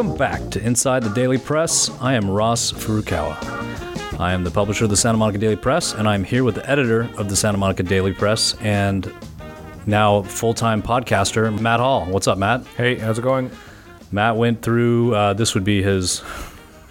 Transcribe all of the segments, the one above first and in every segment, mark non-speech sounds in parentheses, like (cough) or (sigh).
Welcome back to Inside the Daily Press. I am Ross Furukawa. I am the publisher of the Santa Monica Daily Press, and I'm here with the editor of the Santa Monica Daily Press and now full time podcaster, Matt Hall. What's up, Matt? Hey, how's it going? Matt went through, uh, this would be his,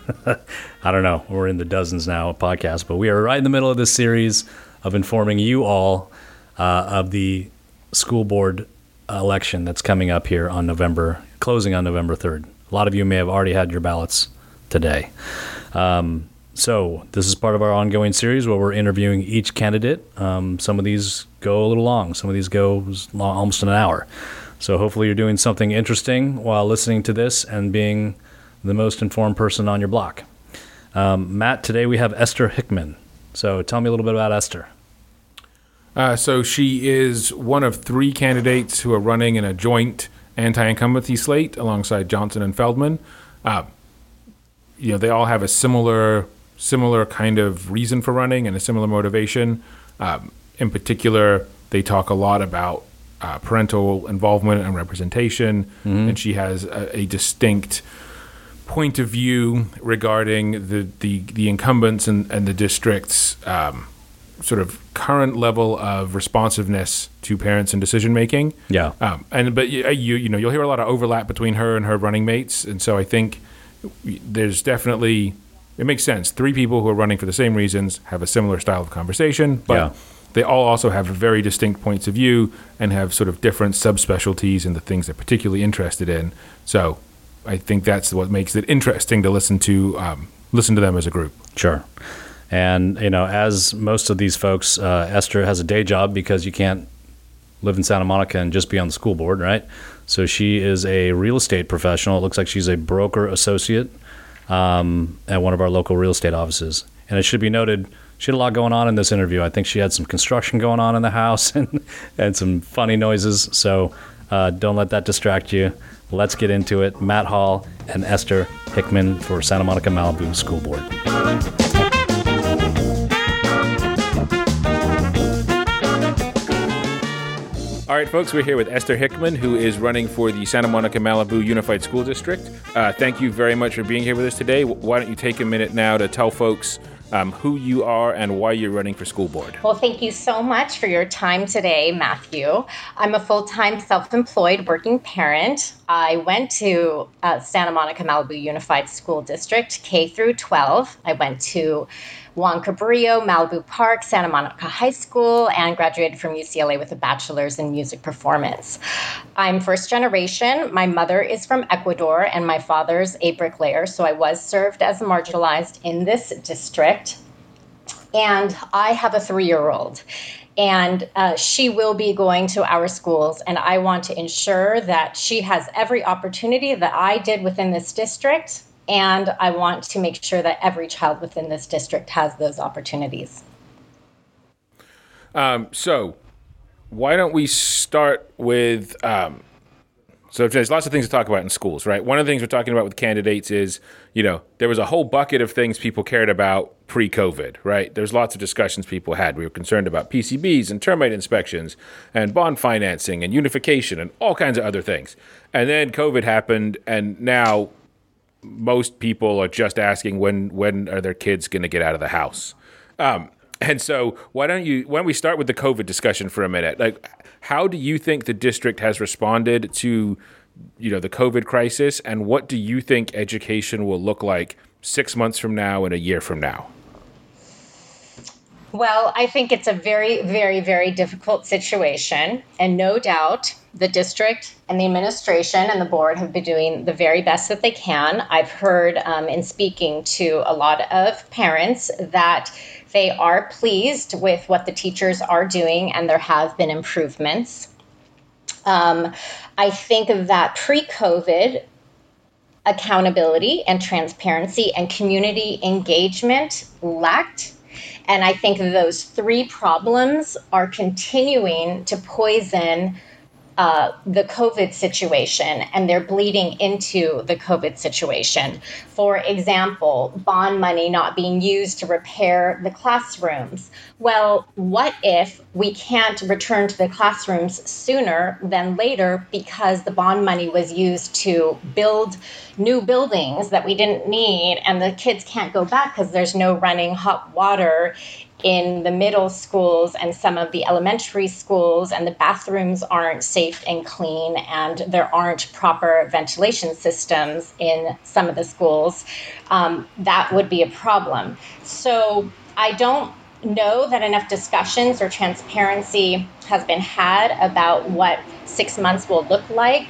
(laughs) I don't know, we're in the dozens now of podcasts, but we are right in the middle of this series of informing you all uh, of the school board election that's coming up here on November, closing on November 3rd. A lot of you may have already had your ballots today. Um, so, this is part of our ongoing series where we're interviewing each candidate. Um, some of these go a little long, some of these go long, almost an hour. So, hopefully, you're doing something interesting while listening to this and being the most informed person on your block. Um, Matt, today we have Esther Hickman. So, tell me a little bit about Esther. Uh, so she is one of three candidates who are running in a joint anti-incumbency slate alongside Johnson and Feldman. Uh, you know, they all have a similar similar kind of reason for running and a similar motivation. Um, in particular, they talk a lot about uh, parental involvement and representation, mm-hmm. and she has a, a, distinct point of view regarding the the, the incumbents and, and the district's um, sort of current level of responsiveness to parents and decision making. Yeah. Um, and but you, you you know you'll hear a lot of overlap between her and her running mates, and so I think there's definitely it makes sense. Three people who are running for the same reasons have a similar style of conversation, but yeah. they all also have very distinct points of view and have sort of different subspecialties in the things they're particularly interested in. So I think that's what makes it interesting to listen to um, listen to them as a group. Sure. And you know, as most of these folks, uh, Esther has a day job because you can't live in Santa Monica and just be on the school board, right? So she is a real estate professional. It looks like she's a broker associate um, at one of our local real estate offices. And it should be noted, she had a lot going on in this interview. I think she had some construction going on in the house (laughs) and, and some funny noises. So uh, don't let that distract you. Let's get into it. Matt Hall and Esther Hickman for Santa Monica Malibu School Board. All right, folks, we're here with Esther Hickman, who is running for the Santa Monica Malibu Unified School District. Uh, thank you very much for being here with us today. Why don't you take a minute now to tell folks um, who you are and why you're running for school board. Well, thank you so much for your time today, Matthew. I'm a full time self employed working parent. I went to uh, Santa Monica Malibu Unified School District K through 12. I went to Juan Cabrillo, Malibu Park, Santa Monica High School, and graduated from UCLA with a bachelor's in music performance. I'm first generation. My mother is from Ecuador, and my father's a bricklayer, so I was served as marginalized in this district. And I have a three year old and uh, she will be going to our schools and i want to ensure that she has every opportunity that i did within this district and I want to make sure that every child within this district has those opportunities. Um, so, why don't we start with? Um, so, there's lots of things to talk about in schools, right? One of the things we're talking about with candidates is, you know, there was a whole bucket of things people cared about pre COVID, right? There's lots of discussions people had. We were concerned about PCBs and termite inspections and bond financing and unification and all kinds of other things. And then COVID happened, and now most people are just asking when when are their kids going to get out of the house. Um, and so, why don't you? Why don't we start with the COVID discussion for a minute? Like, how do you think the district has responded to, you know, the COVID crisis, and what do you think education will look like six months from now and a year from now? Well, I think it's a very, very, very difficult situation. And no doubt the district and the administration and the board have been doing the very best that they can. I've heard um, in speaking to a lot of parents that they are pleased with what the teachers are doing and there have been improvements. Um, I think that pre COVID, accountability and transparency and community engagement lacked and I think those three problems are continuing to poison uh, the COVID situation and they're bleeding into the COVID situation. For example, bond money not being used to repair the classrooms. Well, what if we can't return to the classrooms sooner than later because the bond money was used to build new buildings that we didn't need and the kids can't go back because there's no running hot water in the middle schools and some of the elementary schools, and the bathrooms aren't safe and clean, and there aren't proper ventilation systems in some of the schools, um, that would be a problem. So I don't know that enough discussions or transparency has been had about what six months will look like.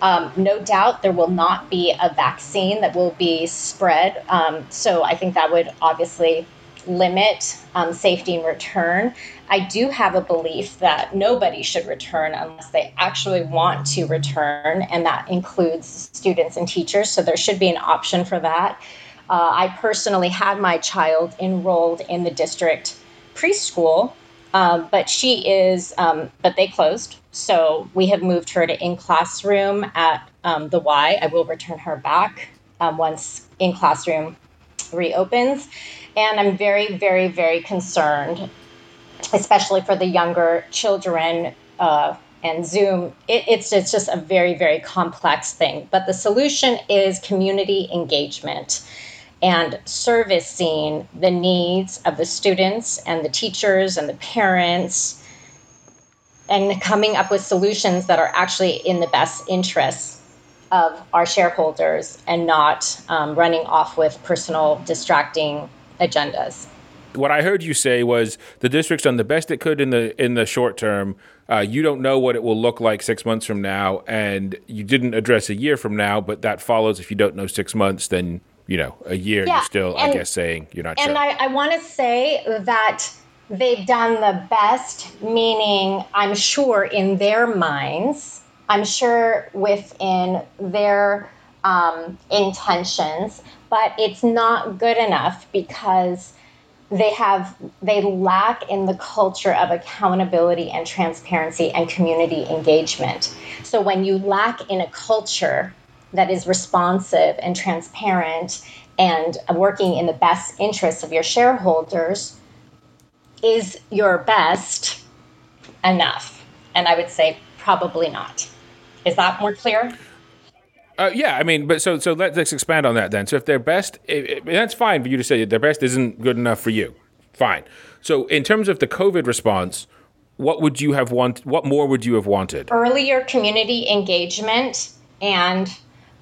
Um, no doubt there will not be a vaccine that will be spread. Um, so I think that would obviously limit um, safety and return. I do have a belief that nobody should return unless they actually want to return, and that includes students and teachers. So there should be an option for that. Uh, I personally had my child enrolled in the district preschool, um, but she is, um, but they closed. So we have moved her to in classroom at um, the Y. I will return her back um, once in classroom reopens. And I'm very, very, very concerned, especially for the younger children. Uh, and Zoom, it, it's, it's just a very, very complex thing. But the solution is community engagement and servicing the needs of the students and the teachers and the parents and coming up with solutions that are actually in the best interests of our shareholders and not um, running off with personal distracting agendas. What I heard you say was the district's done the best it could in the in the short term. Uh, you don't know what it will look like six months from now, and you didn't address a year from now. But that follows if you don't know six months, then you know a year. Yeah, you're still, and, I guess, saying you're not and sure. And I, I want to say that they've done the best, meaning I'm sure in their minds, I'm sure within their um, intentions but it's not good enough because they have they lack in the culture of accountability and transparency and community engagement. So when you lack in a culture that is responsive and transparent and working in the best interests of your shareholders is your best enough? And i would say probably not. Is that more clear uh, yeah, I mean, but so so let, us expand on that then. So if their best, it, it, that's fine for you to say their best isn't good enough for you. Fine. So in terms of the COVID response, what would you have want? What more would you have wanted? Earlier community engagement and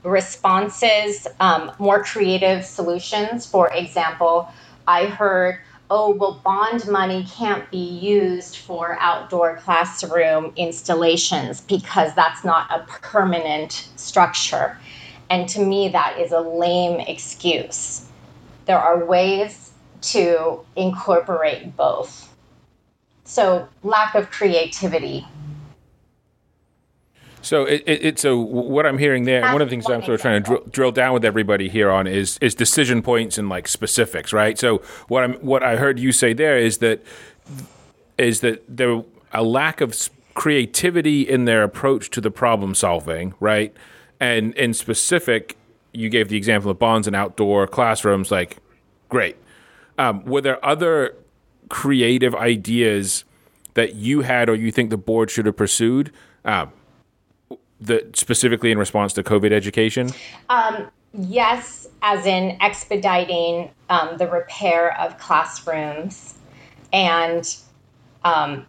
responses, um, more creative solutions. For example, I heard oh, well, bond money can't be used for outdoor classroom installations because that's not a permanent structure. And to me, that is a lame excuse. There are ways to incorporate both. So, lack of creativity so it, it, so what I'm hearing there, one of the things I'm sort of trying to drill, drill, down with everybody here on is is decision points and like specifics, right? So what I'm what I heard you say there is that is that there a lack of creativity in their approach to the problem solving, right? And in specific, you gave the example of bonds and outdoor classrooms, like great. Um, were there other creative ideas that you had or you think the board should have pursued? Um, the specifically in response to COVID education? Um, yes, as in expediting um, the repair of classrooms. And um,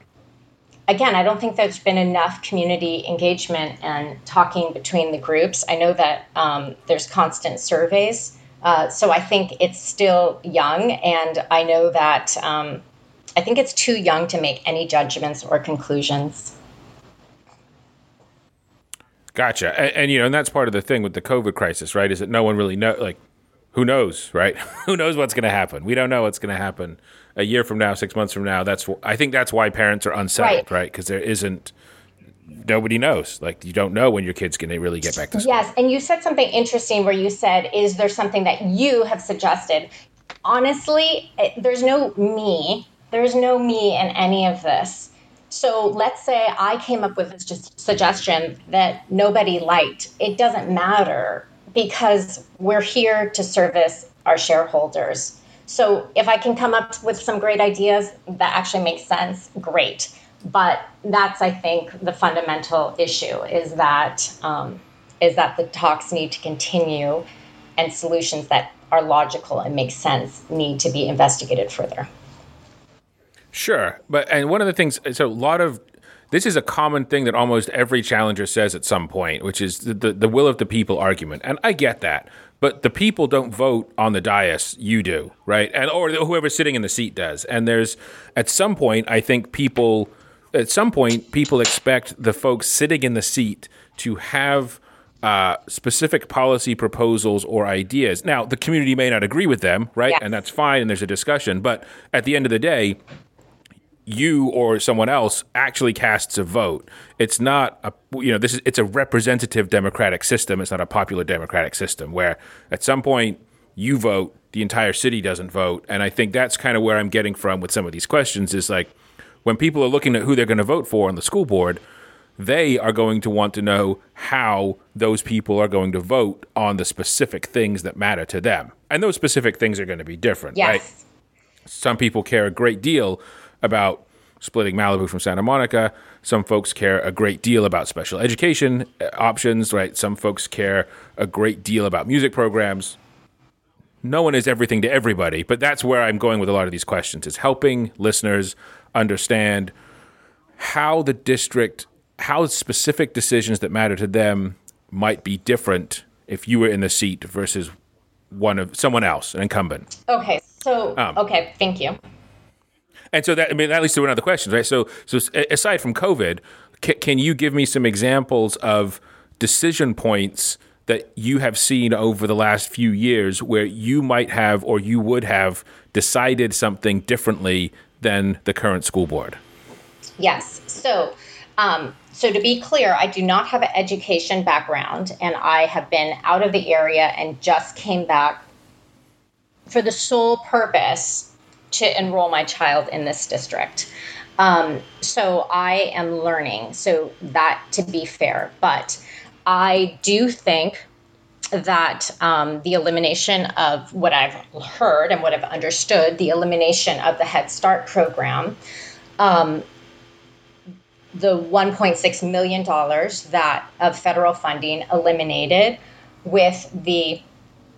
again, I don't think there's been enough community engagement and talking between the groups. I know that um, there's constant surveys. Uh, so I think it's still young, and I know that um, I think it's too young to make any judgments or conclusions. Gotcha. And, and, you know, and that's part of the thing with the COVID crisis, right? Is that no one really know, like, who knows, right? (laughs) who knows what's going to happen? We don't know what's going to happen a year from now, six months from now. That's I think that's why parents are unsettled, right? Because right? there isn't nobody knows. Like you don't know when your kid's going to really get back to school. Yes, and you said something interesting where you said, "Is there something that you have suggested?" Honestly, it, there's no me. There's no me in any of this So let's say I came up with a suggestion that nobody liked. It doesn't matter because we're here to service our shareholders. So if I can come up with some great ideas that actually make sense, great. But that's, I think, the fundamental issue is that um, is that the talks need to continue, and solutions that are logical and make sense need to be investigated further. Sure, but and one of the things, so a lot of this is a common thing that almost every challenger says at some point, which is the, the, the will of the people argument, and I get that. But the people don't vote on the dais; you do, right? And or whoever's sitting in the seat does. And there's at some point, I think people, at some point, people expect the folks sitting in the seat to have uh, specific policy proposals or ideas. Now, the community may not agree with them, right? And that's fine, and there's a discussion. But at the end of the day, you or someone else actually casts a vote. It's not a you know this is it's a representative democratic system. It's not a popular democratic system where at some point you vote, the entire city doesn't vote, and I think that's kind of where I'm getting from with some of these questions is like when people are looking at who they're going to vote for on the school board, they are going to want to know how those people are going to vote on the specific things that matter to them. And those specific things are going to be different, yes. right? Some people care a great deal about splitting Malibu from Santa Monica. Some folks care a great deal about special education uh, options, right? Some folks care a great deal about music programs. No one is everything to everybody, but that's where I'm going with a lot of these questions is helping listeners understand how the district how specific decisions that matter to them might be different if you were in the seat versus one of someone else, an incumbent. Okay. So um, okay, thank you. And so that I mean that leads to another question, right? So so aside from COVID, c- can you give me some examples of decision points that you have seen over the last few years where you might have or you would have decided something differently than the current school board? Yes. So um, so, to be clear, I do not have an education background, and I have been out of the area and just came back for the sole purpose to enroll my child in this district. Um, so, I am learning. So, that to be fair, but I do think that um, the elimination of what I've heard and what I've understood, the elimination of the Head Start program, um, the 1.6 million dollars that of federal funding eliminated with the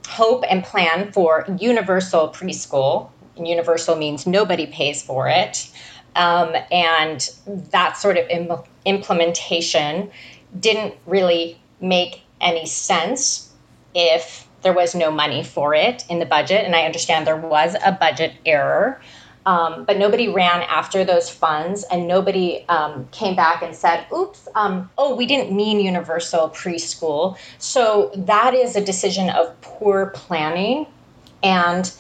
hope and plan for universal preschool and universal means nobody pays for it um, and that sort of Im- implementation didn't really make any sense if there was no money for it in the budget and i understand there was a budget error um, but nobody ran after those funds and nobody um, came back and said, oops, um, oh, we didn't mean universal preschool. So that is a decision of poor planning. And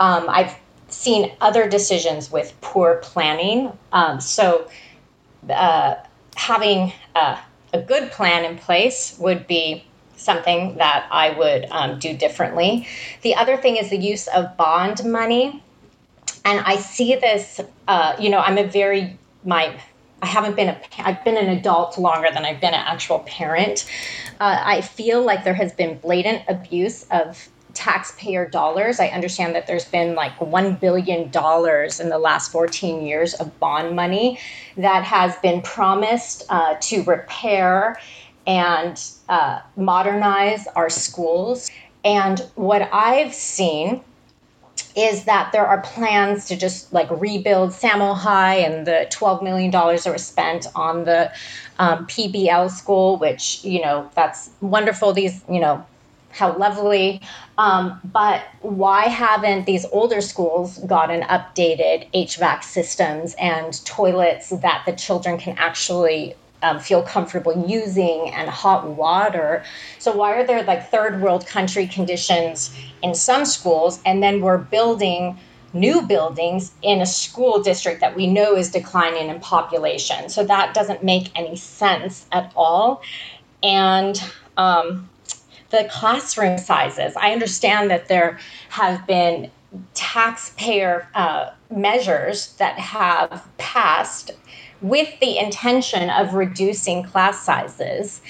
um, I've seen other decisions with poor planning. Um, so uh, having a, a, good plan in place would be something that I would um, do differently. The other thing is the use of bond money and I see this. Uh, you know, I'm a very my. I haven't been a. I've been an adult longer than I've been an actual parent. Uh, I feel like there has been blatant abuse of taxpayer dollars. I understand that there's been like $1 billion in the last 14 years of bond money that has been promised uh, to repair and uh, modernize our schools. And what I've seen is that there are plans to just like rebuild Samo High and the $12 million that was spent on the um, PBL school, which, you know, that's wonderful. These, you know, how lovely. Um, but why haven't these older schools gotten updated HVAC systems and toilets that the children can actually um, feel comfortable using and hot water. So, why are there like third world country conditions in some schools, and then we're building new buildings in a school district that we know is declining in population? So, that doesn't make any sense at all. And um, the classroom sizes, I understand that there have been taxpayer uh, measures that have passed with the intention of reducing class sizes.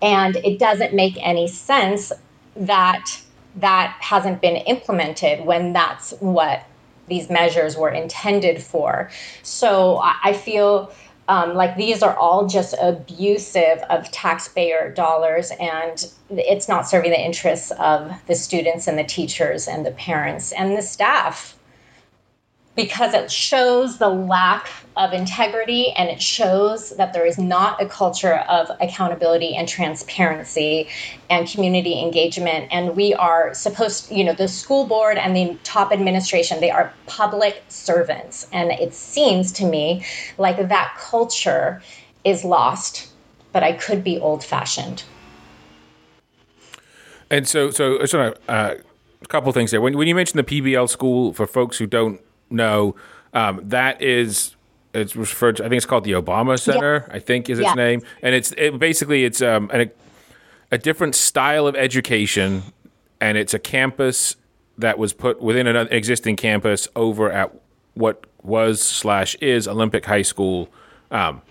And it doesn't make any sense that that hasn't been implemented when that's what these measures were intended for. So I feel um, like these are all just abusive of taxpayer dollars and it's not serving the interests of the students and the teachers and the parents and the staff because it shows the lack of integrity and it shows that there is not a culture of accountability and transparency and community engagement. And we are supposed you know the school board and the top administration they are public servants. And it seems to me like that culture is lost but i could be old fashioned and so so so uh, a couple things there. When, when you mentioned the pbl school for folks who don't no, um, that is it's referred to. I think it's called the Obama Center. I think is its name, and it's it, basically it's um, a, a different style of education, and it's a campus that was put within an existing campus over at what was slash is Olympic High School. Um,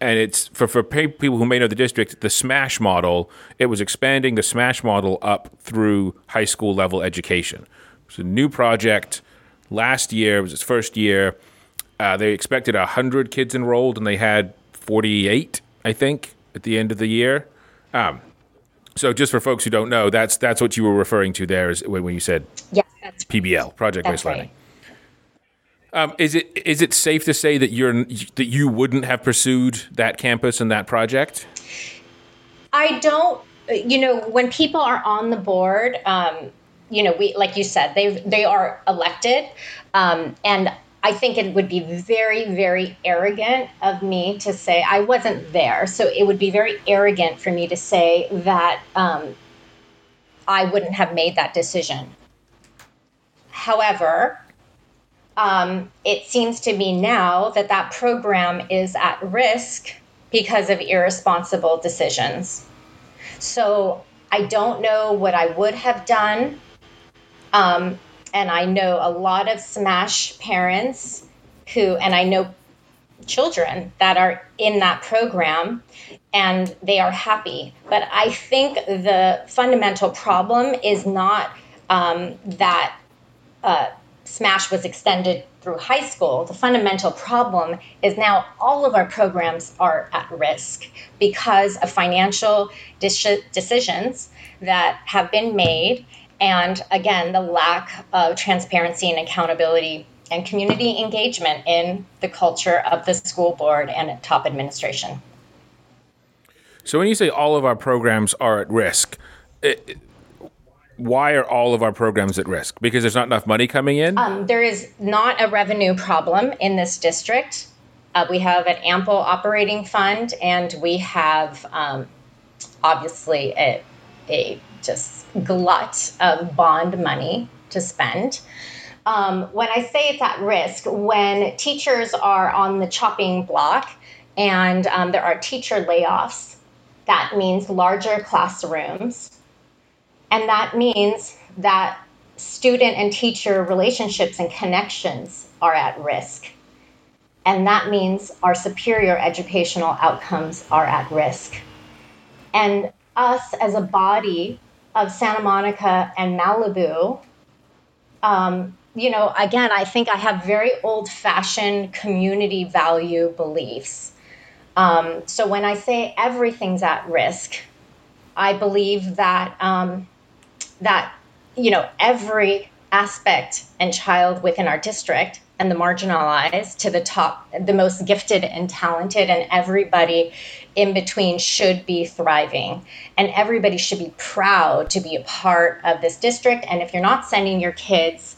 and it's for, for people who may know the district, the SMASH model. It was expanding the SMASH model up through high school level education. It's a new project last year, it was its first year. Uh, they expected 100 kids enrolled, and they had 48, I think, at the end of the year. Um, so, just for folks who don't know, that's that's what you were referring to there is when, when you said yeah, PBL, project based learning. Um, is it is it safe to say that you're that you wouldn't have pursued that campus and that project? I don't. You know, when people are on the board, um, you know, we like you said, they they are elected, um, and I think it would be very, very arrogant of me to say I wasn't there. So it would be very arrogant for me to say that um, I wouldn't have made that decision. However, um, it seems to me now that that program is at risk because of irresponsible decisions. So I don't know what I would have done um, and I know a lot of SMASH parents who, and I know children that are in that program and they are happy. But I think the fundamental problem is not um, that uh, SMASH was extended through high school. The fundamental problem is now all of our programs are at risk because of financial decisions that have been made and again, the lack of transparency and accountability and community engagement in the culture of the school board and top administration. So, when you say all of our programs are at risk, it, why are all of our programs at risk? Because there's not enough money coming in? Um, there is not a revenue problem in this district. Uh, we have an ample operating fund, and we have um, obviously a, a just glut of bond money to spend. Um, when I say it's at risk, when teachers are on the chopping block and um, there are teacher layoffs, that means larger classrooms. And that means that student and teacher relationships and connections are at risk. And that means our superior educational outcomes are at risk. And us as a body of Santa Monica and Malibu, um, you know, again, I think I have very old fashioned community value beliefs. Um, so when I say everything's at risk, I believe that um, that you know every aspect and child within our district and the marginalized to the top, the most gifted and talented, and everybody in between should be thriving. And everybody should be proud to be a part of this district. And if you're not sending your kids,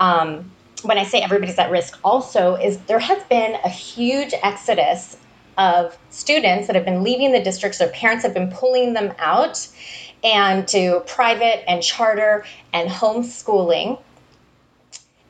um, when I say everybody's at risk, also is there has been a huge exodus of students that have been leaving the districts. Their parents have been pulling them out and to private and charter and homeschooling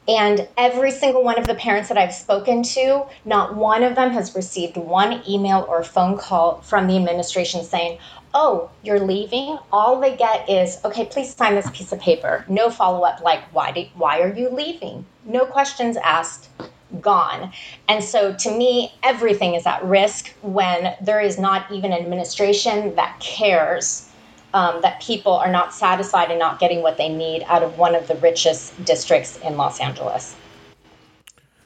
And every single one of the parents that I've spoken to, not one of them has received one email or phone call from the administration saying, Oh, you're leaving? All they get is, okay, please sign this piece of paper. No follow up, like, why, did, why are you leaving? No questions asked, gone. And so to me, everything is at risk when there is not even an administration that cares um, that people are not satisfied and not getting what they need out of one of the richest districts in Los Angeles.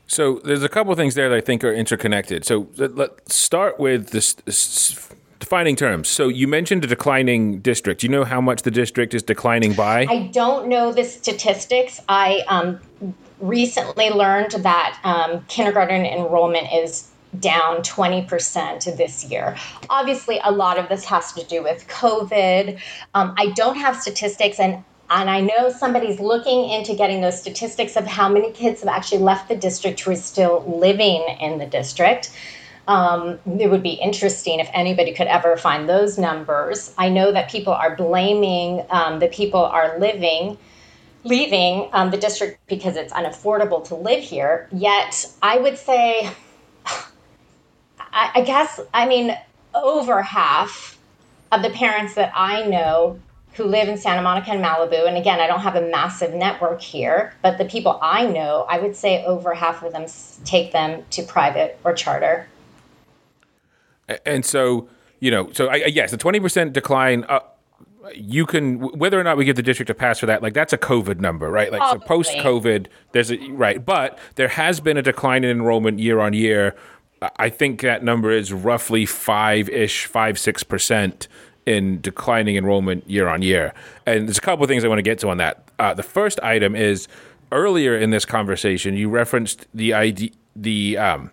So there's a couple of things there that I think are interconnected. So let, us start with this, this, defining terms. So you mentioned a declining district. Do you know how much the district is declining by? I don't know the statistics. I um, recently learned that um, kindergarten enrollment is down 20% this year. Obviously, a lot of this has to do with COVID. Um, I don't have statistics, and and I know somebody's looking into getting those statistics of how many kids have actually left the district who are still living in the district. Um, it would be interesting if anybody could ever find those numbers. I know that people are blaming um, the people are living, leaving um, the district because it's unaffordable to live here. Yet, I would say I, I guess, I mean, over half of the parents that I know who live in Santa Monica and Malibu, and again, I don't have a massive network here, but the people I know, I would say over half of them take them to private or charter. And so, you know, so I, yes, the 20% decline, uh, you can whether or not we give the district a pass for that like that's a covid number right like Probably. so post covid there's a right but there has been a decline in enrollment year on year I think that number is roughly five ish, five, 6% in declining enrollment year on year. And there's a couple of things I want to get to on that. Uh, the first item is earlier in this conversation, you referenced the idea, the, um,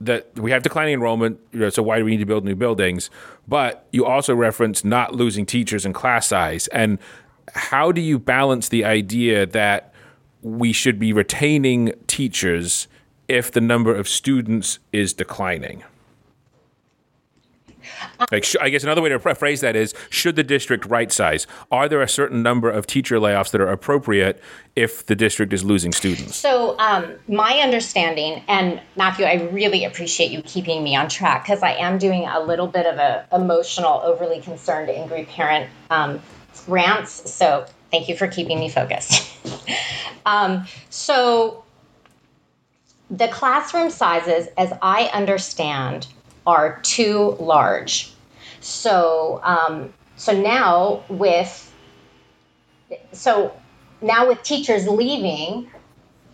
that we have declining enrollment, you know, so why do we need to build new buildings? But you also referenced not losing teachers and class size. And how do you balance the idea that we should be retaining teachers if the number of students is declining? Like, sh- I guess another way to phrase that is: Should the district right size? Are there a certain number of teacher layoffs that are appropriate if the district is losing students? So, um, my understanding, and Matthew, I really appreciate you keeping me on track because I am doing a little bit of a emotional, overly concerned, angry parent um, rants. So, thank you for keeping me focused. (laughs) um, so, the classroom sizes, as I understand, are too large. So, um, so now with so now with teachers leaving,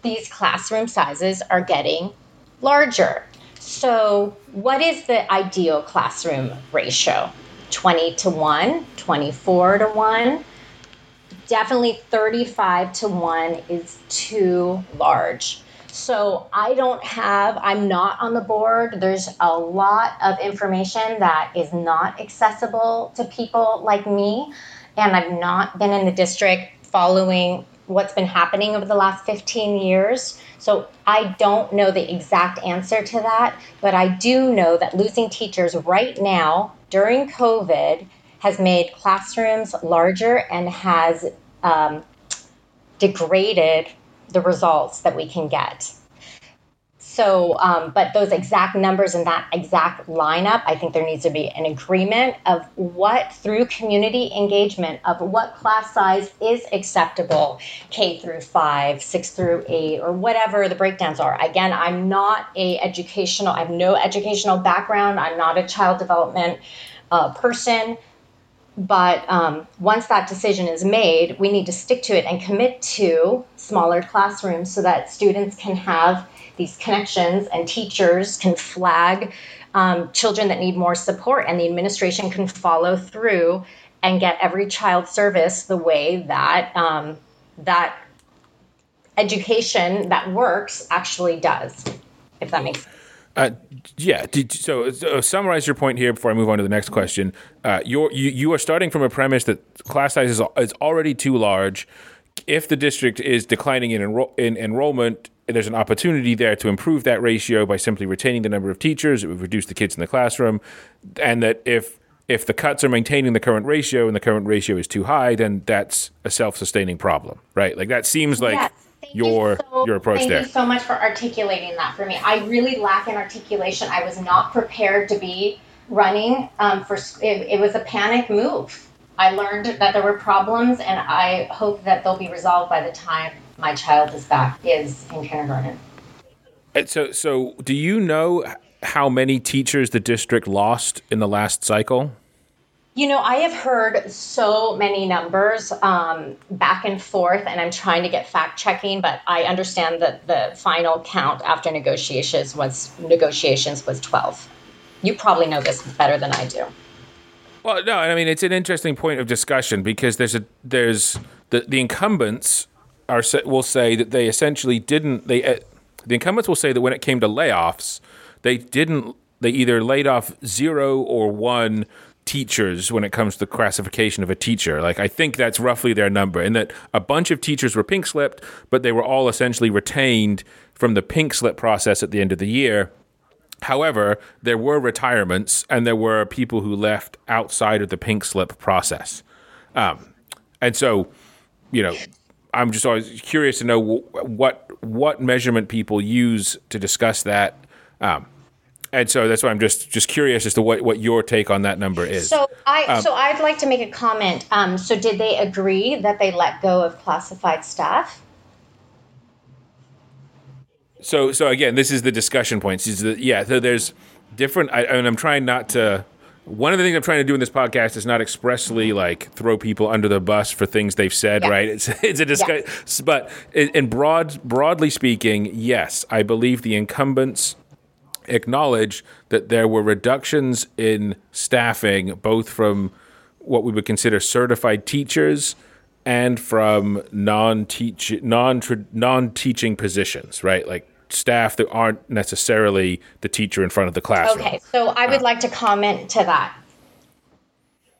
these classroom sizes are getting larger. So, what is the ideal classroom ratio? 20 to 1, 24 to 1? Definitely 35 to 1 is too large. So I don't have, I'm not on the board. There's a lot of information that is not accessible to people like me. And I've not been in the district following what's been happening over the last 15 years. So I don't know the exact answer to that, but I do know that losing teachers right now during COVID has made classrooms larger and has um, degraded the results that we can get. So, um, but those exact numbers and that exact lineup, I think there needs to be an agreement of what, through community engagement, of what class size is acceptable, K through five, six through eight, or whatever the breakdowns are. Again, I'm not a educational, I have no educational background. I'm not a child development uh, person but um, once that decision is made, we need to stick to it and commit to smaller classrooms so that students can have these connections and teachers can flag um, children that need more support and the administration can follow through and get every child service the way that um, that education that works actually does if that makes sense uh, yeah. So, so, summarize your point here before I move on to the next question. Uh, you you are starting from a premise that class size is, is already too large. If the district is declining in, enro- in enrollment, there's an opportunity there to improve that ratio by simply retaining the number of teachers. It would reduce the kids in the classroom, and that if if the cuts are maintaining the current ratio and the current ratio is too high, then that's a self-sustaining problem, right? Like that seems like. Your you so, your approach thank there. Thank you so much for articulating that for me. I really lack in articulation. I was not prepared to be running um, for. It, it was a panic move. I learned that there were problems, and I hope that they'll be resolved by the time my child is back is in kindergarten. So, so do you know how many teachers the district lost in the last cycle? You know, I have heard so many numbers um, back and forth, and I'm trying to get fact checking. But I understand that the final count after negotiations was negotiations was 12. You probably know this better than I do. Well, no, I mean it's an interesting point of discussion because there's a there's the the incumbents are will say that they essentially didn't they uh, the incumbents will say that when it came to layoffs, they didn't they either laid off zero or one teachers when it comes to the classification of a teacher. Like I think that's roughly their number, and that a bunch of teachers were pink slipped, but they were all essentially retained from the pink slip process at the end of the year. However, there were retirements and there were people who left outside of the pink slip process. Um, and so, you know, I'm just always curious to know what what measurement people use to discuss that. Um, and so that's why I'm just just curious as to what, what your take on that number is. So I um, so I'd like to make a comment. Um, so did they agree that they let go of classified staff? So so again, this is the discussion points. Is that yeah? So there's different. I, and I'm trying not to. One of the things I'm trying to do in this podcast is not expressly like throw people under the bus for things they've said. Yeah. Right? It's it's a discussion. Yeah. But in broad broadly speaking, yes, I believe the incumbents acknowledge that there were reductions in staffing, both from what we would consider certified teachers and from non-teach non non-teaching positions, right? Like staff that aren't necessarily the teacher in front of the classroom. Okay, so I would uh, like to comment to that.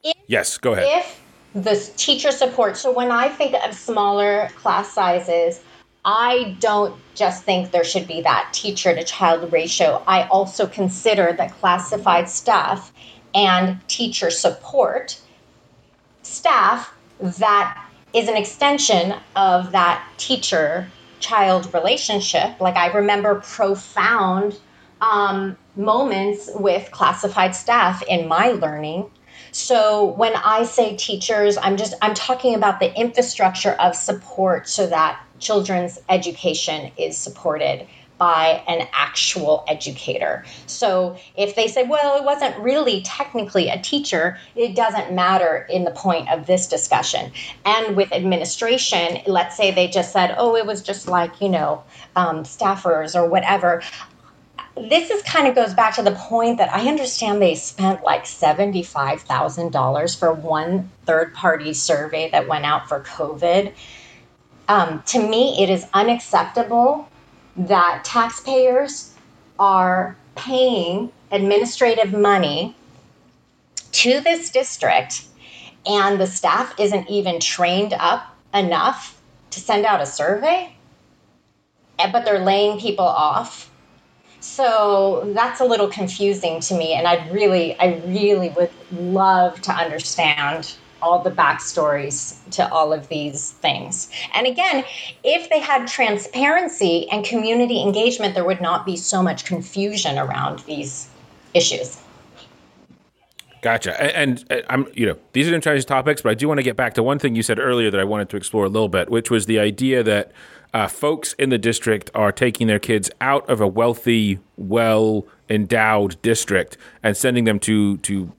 If, yes, go ahead. If the teacher support, so when I think of smaller class sizes, I don't just think there should be that teacher to child ratio. I also consider that classified staff and teacher support staff that is an extension of that teacher child relationship. Like I remember profound um, moments with classified staff in my learning. So when I say teachers, I'm just I'm talking about the infrastructure of support so that children's education is supported by an actual educator. So if they say, well, it wasn't really technically a teacher, it doesn't matter in the point of this discussion. And with administration, let's say they just said, oh, it was just like, you know, um, staffers or whatever. This is kind of goes back to the point that I understand they spent like $75,000 for one third party survey that went out for COVID. Um, to me, it is unacceptable that taxpayers are paying administrative money to this district and the staff isn't even trained up enough to send out a survey, eh, but they're laying people off. So that's a little confusing to me, and I'd really, I really would love to understand all the backstories to all of these things. And again, if they had transparency and community engagement, there would not be so much confusion around these issues. Gotcha. And, and, I'm, you know, these are interesting topics, but I do want to get back to one thing you said earlier that I wanted to explore a little bit, which was the idea that uh, folks in the district are taking their kids out of a wealthy, well endowed district and sending them to to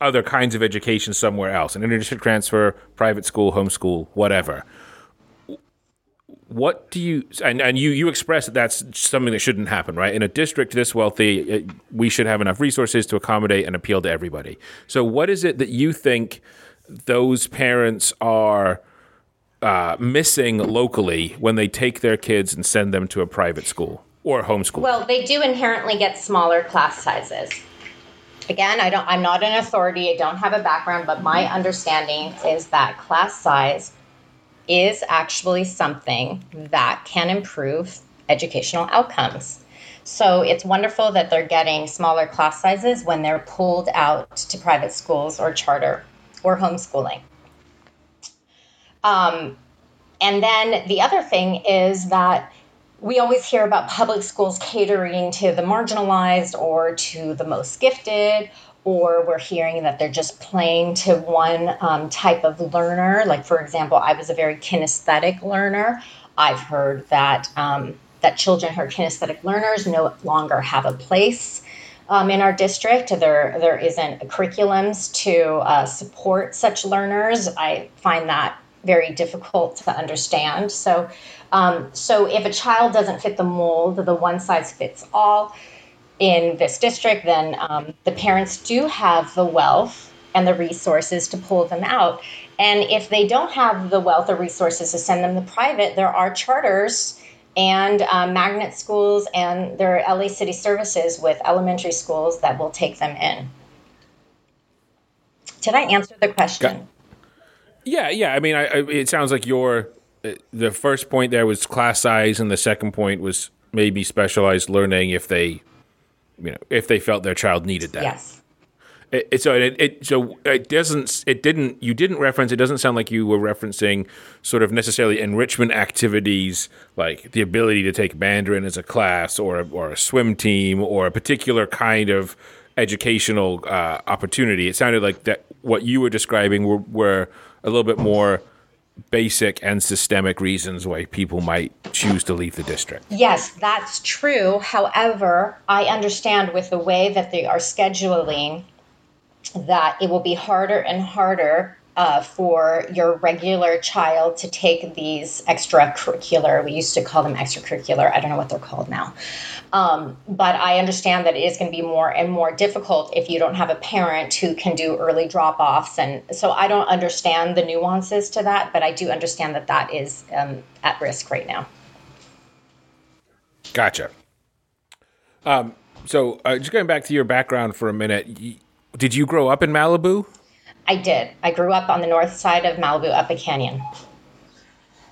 other kinds of education somewhere else, an interdistrict transfer, private school, homeschool, whatever. What do you and, and you you express that that's something that shouldn't happen, right? In a district this wealthy, it, we should have enough resources to accommodate and appeal to everybody. So, what is it that you think those parents are uh, missing locally when they take their kids and send them to a private school or homeschool? Well, they do inherently get smaller class sizes. Again i don't i'm not an authority i don't have a background but my understanding is that class size is actually something that can improve educational outcomes. So it's wonderful that they're getting smaller class sizes when they're pulled out to private schools or charter or homeschooling um, and then the other thing is that we always hear about public schools catering to the marginalized or to the most gifted or we're hearing that they're just playing to one um, type of learner. Like, for example, I was a very kinesthetic learner. I've heard that um, that children who are kinesthetic learners no longer have a place um, in our district. There there isn't curriculums to uh, support such learners. I find that very difficult to understand. So, um, so if a child doesn't fit the mold, the one size fits all in this district, then um, the parents do have the wealth and the resources to pull them out. And if they don't have the wealth or resources to send them to private, there are charters and um, magnet schools, and there are LA City services with elementary schools that will take them in. Did I answer the question? Yeah, yeah. I mean, I, I, it sounds like your uh, the first point there was class size, and the second point was maybe specialized learning if they you know, if they felt their child needed that. Yes. It, it, so it, it, so it doesn't it didn't you didn't reference it doesn't sound like you were referencing sort of necessarily enrichment activities like the ability to take Mandarin as a class or a, or a swim team or a particular kind of educational uh, opportunity. It sounded like that what you were describing were, were a little bit more basic and systemic reasons why people might choose to leave the district. Yes, that's true. However, I understand with the way that they are scheduling that it will be harder and harder uh, for your regular child to take these extracurricular, we used to call them extracurricular, I don't know what they're called now. Um, but I understand that it is going to be more and more difficult if you don't have a parent who can do early drop offs. And so I don't understand the nuances to that, but I do understand that that is um, at risk right now. Gotcha. Um, so uh, just going back to your background for a minute, did you grow up in Malibu? I did. I grew up on the north side of Malibu, up a canyon.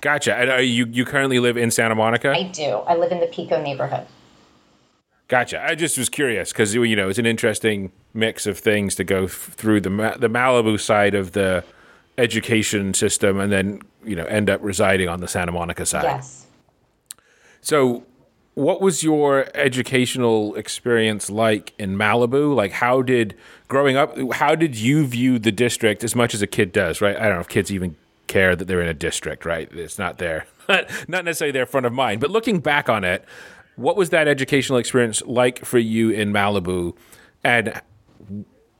Gotcha. And uh, you you currently live in Santa Monica? I do. I live in the Pico neighborhood. Gotcha. I just was curious because you know it's an interesting mix of things to go through the the Malibu side of the education system, and then you know end up residing on the Santa Monica side. Yes. So what was your educational experience like in Malibu? Like, how did growing up, how did you view the district as much as a kid does, right? I don't know if kids even care that they're in a district, right? It's not there, (laughs) not necessarily their front of mind. But looking back on it, what was that educational experience like for you in Malibu? And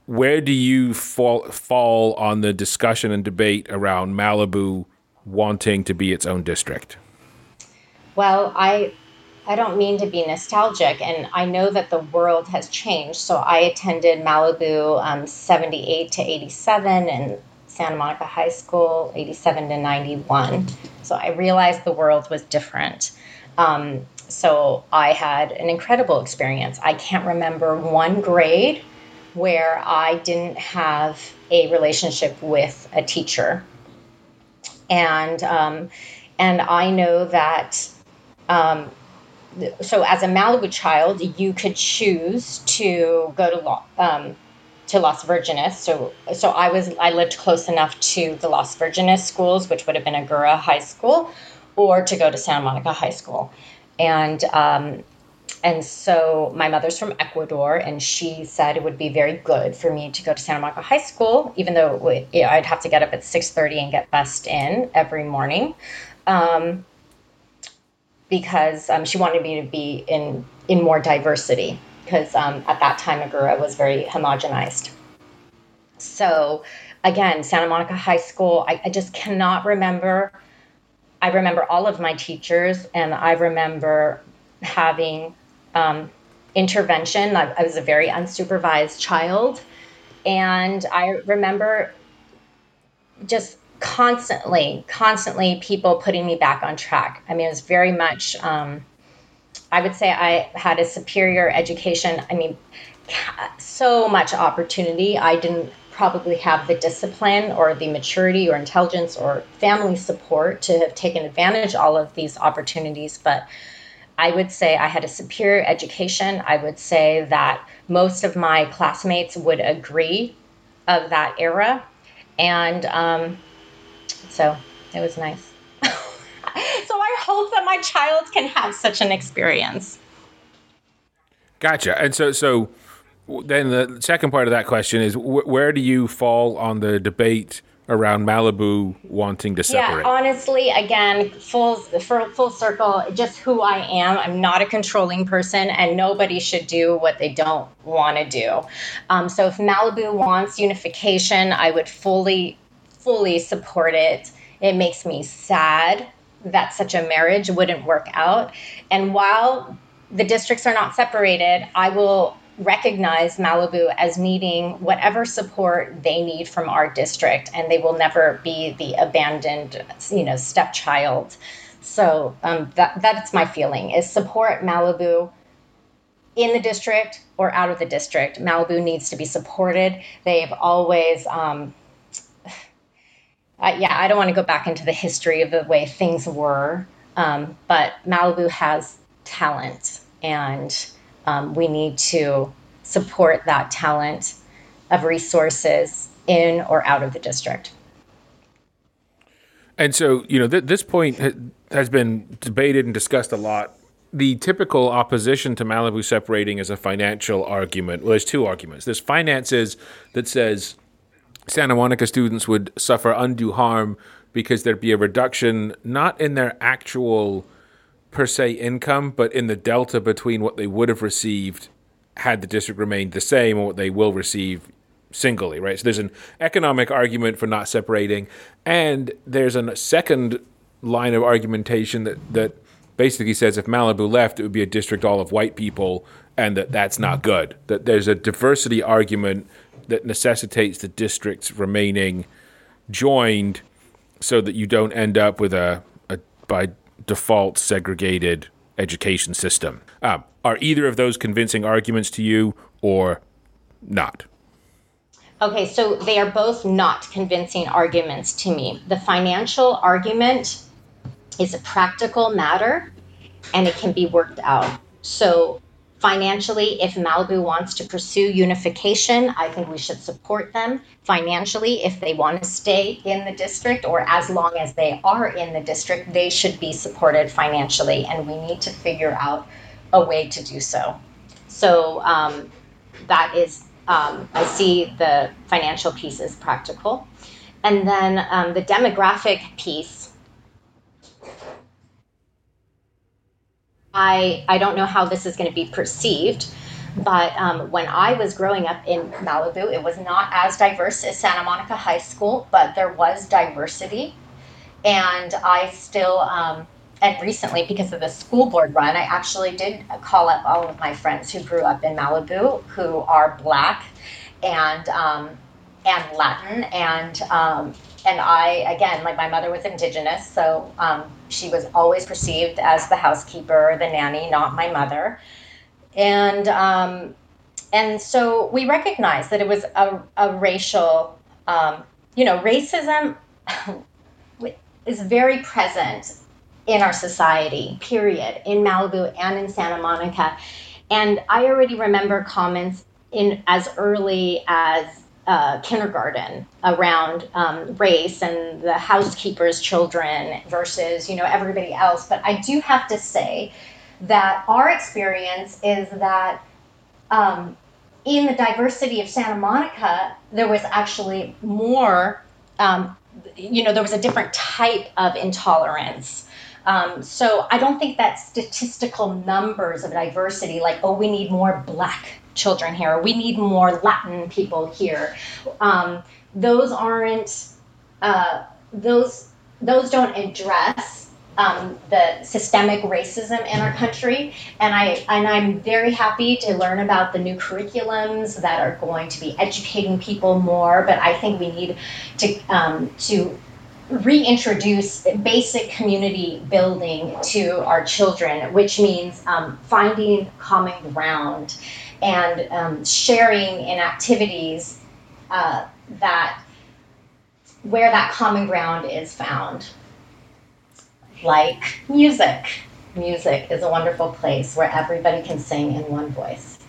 where do you fall, fall on the discussion and debate around Malibu wanting to be its own district? Well, I I don't mean to be nostalgic, and I know that the world has changed. So I attended Malibu um, 78 to 87 and Santa Monica High School 87 to 91. So I realized the world was different. Um, so I had an incredible experience. I can't remember one grade where I didn't have a relationship with a teacher. And um, and I know that um, so as a Malibu child, you could choose to go to um, to Las Virgenes. So so I was I lived close enough to the Las Virgenes schools, which would have been Agoura High School, or to go to Santa Monica High School, and um, and so my mother's from Ecuador, and she said it would be very good for me to go to Santa Monica High School, even though it, I'd have to get up at six thirty and get bussed in every morning. Um, because um, she wanted me to be in in more diversity because um, at that time Agoura was very homogenized. So again, Santa Monica High School, I, I just cannot remember. I remember all of my teachers, and I remember having um, intervention. I, I was a very unsupervised child, and I remember just constantly, constantly people putting me back on track. I mean, it was very much, um, I would say I had a superior education. I mean, so much opportunity. I didn't probably have the discipline or the maturity or intelligence or family support to have taken advantage all of these opportunities. But I would say I had a superior education. I would say that most of my classmates would agree of that era. And um, so it was nice. (laughs) So I hope that my child can have such an experience. Gotcha. And so, so then the second part of that question is wh- where do you fall on the debate around Malibu wanting to separate? Yeah, honestly, again, full full circle, just who I am. I'm not a controlling person, and nobody should do what they don't want to do. Um, so if Malibu wants unification, I would fully, fully support it. It makes me sad that such a marriage wouldn't work out. And while the districts are not separated, I will recognize Malibu as needing whatever support they need from our district, and they will never be the abandoned, you know, stepchild. So um, that that's my feeling is support Malibu in the district or out of the district. Malibu needs to be supported. They've always. Um, uh, yeah, I don't want to go back into the history of the way things were, um, but Malibu has talent, and um, we need to support that talent of resources in or out of the district. And so, you know, th- this point ha- has been debated and discussed a lot. The typical opposition to Malibu separating is a financial argument. Well, there's two arguments. There's finances that says Santa Monica students would suffer undue harm because there'd be a reduction not in their actual per se income, but in the delta between what they would have received had the district remained the same and what they will receive singly, right? So there's an economic argument for not separating, and there's a second line of argumentation that that basically says if Malibu left, it would be a district all of white people, and that that's not good. That there's a diversity argument that necessitates the districts remaining joined, so that you don't end up with a, a by default segregated education system. Um, are either of those convincing arguments to you or not? Okay, so they are both not convincing arguments to me. The financial argument is a practical matter and it can be worked out. So Financially, if Malibu wants to pursue unification, I think we should support them financially. If they want to stay in the district or as long as they are in the district, they should be supported financially. And we need to figure out a way to do so. So um, that is, um, I see the financial piece as practical. And then um, the demographic piece I, I don't know how this is going to be perceived, but um, when I was growing up in Malibu, it was not as diverse as Santa Monica High School, but there was diversity. And I still, um, and recently, because of the school board run, I actually did call up all of my friends who grew up in Malibu who are Black and um, and Latin and um, and I, again, like my mother was indigenous, so um, she was always perceived as the housekeeper, the nanny, not my mother. And um, and so we recognized that it was a, a racial, um, you know, racism (laughs) is very present in our society, period, in Malibu and in Santa Monica. And I already remember comments in as early as uh, kindergarten around um, race and the housekeeper's children versus you know everybody else. But i do have to say that our experience is that um, in the diversity of santa monica there was actually more um, you know there was a different type of intolerance. Um, so i don't think that statistical numbers of diversity like oh we need more black children here. We need more Latin people here. Um, those aren't uh, those those don't address um, the systemic racism in our country. And I and I'm very happy to learn about the new curriculums that are going to be educating people more. But I think we need to um, to reintroduce basic community building to our children, which means um, finding common ground and um, sharing in activities uh, that where that common ground is found, like music. Music is a wonderful place where everybody can sing in one voice.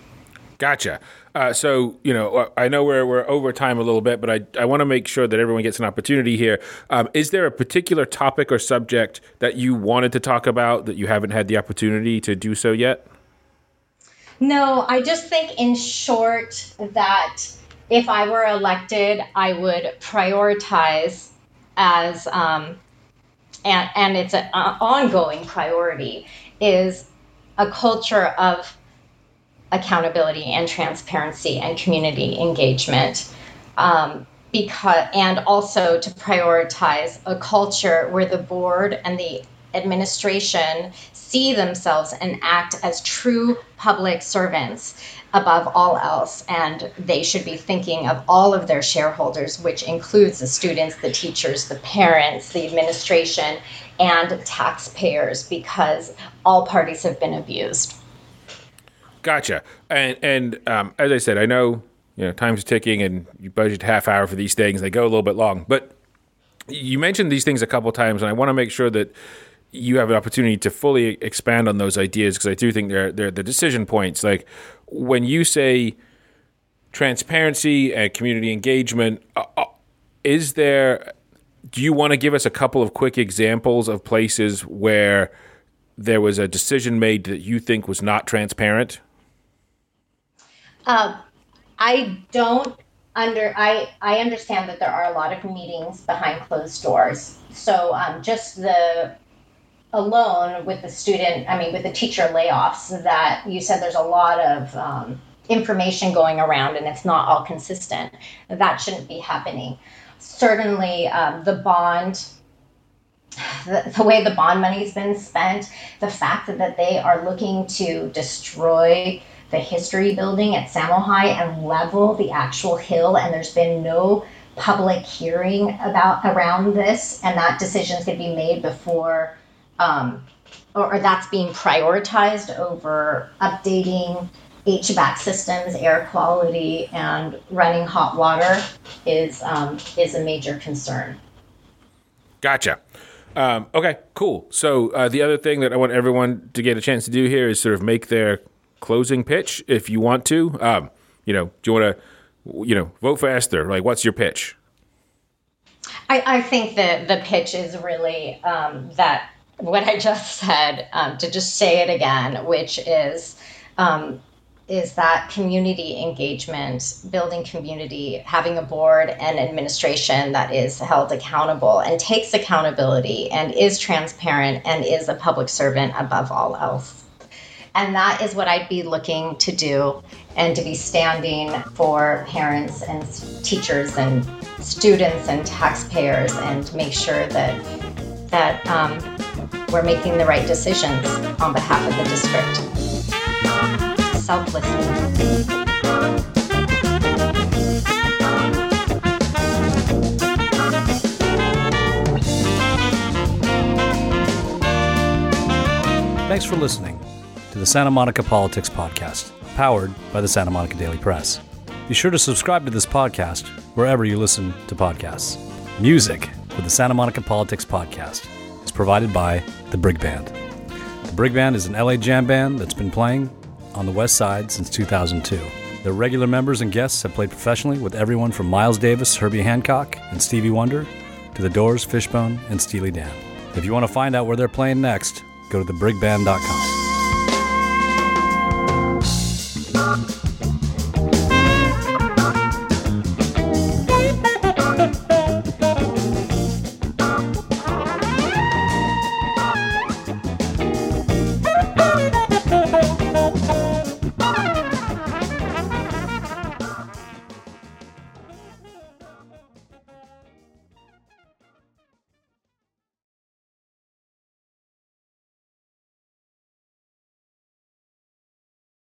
Gotcha. Uh, so, you know, uh, I know we're, we're over time a little bit, but I, I want to make sure that everyone gets an opportunity here. Um, is there a particular topic or subject that you wanted to talk about that you haven't had the opportunity to do so yet? No, I just think, in short, that if I were elected, I would prioritize as, um, and, and it's an ongoing priority, is a culture of accountability and transparency and community engagement. Um, because, and also to prioritize a culture where the board and the administration see themselves and act as true public servants above all else. And they should be thinking of all of their shareholders, which includes the students, the teachers, the parents, the administration, and taxpayers, because all parties have been abused. Gotcha. And and um, as I said, I know you know time's ticking, and you budget half hour for these things. They go a little bit long, but you mentioned these things a couple times, and I want to make sure that you have an opportunity to fully expand on those ideas because I do think they're they're the decision points. Like when you say transparency and community engagement, uh, uh is there? Do you want to give us a couple of quick examples of places where there was a decision made that you think was not transparent? Um, I don't under I I understand that there are a lot of meetings behind closed doors. So um, just the alone with the student, I mean with the teacher layoffs, that you said there's a lot of um, information going around and it's not all consistent. That shouldn't be happening. Certainly, um, the bond the, the, way the bond money's been spent, the fact that, they are looking to destroy the history building at Samohi and level the actual hill, and there's been no public hearing about around this, and that decision is going to be made before, um, or, or that's being prioritized over updating HVAC systems, air quality, and running hot water is um, is a major concern. Gotcha. Um, okay, cool. So uh, the other thing that I want everyone to get a chance to do here is sort of make their closing pitch if you want to. Um, you know, do you want to, you know, vote for Esther? Like, what's your pitch? I, I think that the pitch is really um, that what I just said, um, to just say it again, which is um, is that community engagement, building community, having a board and administration that is held accountable and takes accountability and is transparent and is a public servant above all else. And that is what I'd be looking to do and to be standing for parents and teachers and students and taxpayers and make sure that that um, we're making the right decisions on behalf of the district selflessly. Thanks for listening to the Santa Monica Politics Podcast, powered by the Santa Monica Daily Press. Be sure to subscribe to this podcast wherever you listen to podcasts. Music for the Santa Monica Politics Podcast provided by the Brig Band. The Brig Band is an LA jam band that's been playing on the West Side since 2002. Their regular members and guests have played professionally with everyone from Miles Davis, Herbie Hancock, and Stevie Wonder to The Doors, Fishbone, and Steely Dan. If you want to find out where they're playing next, go to thebrigband.com.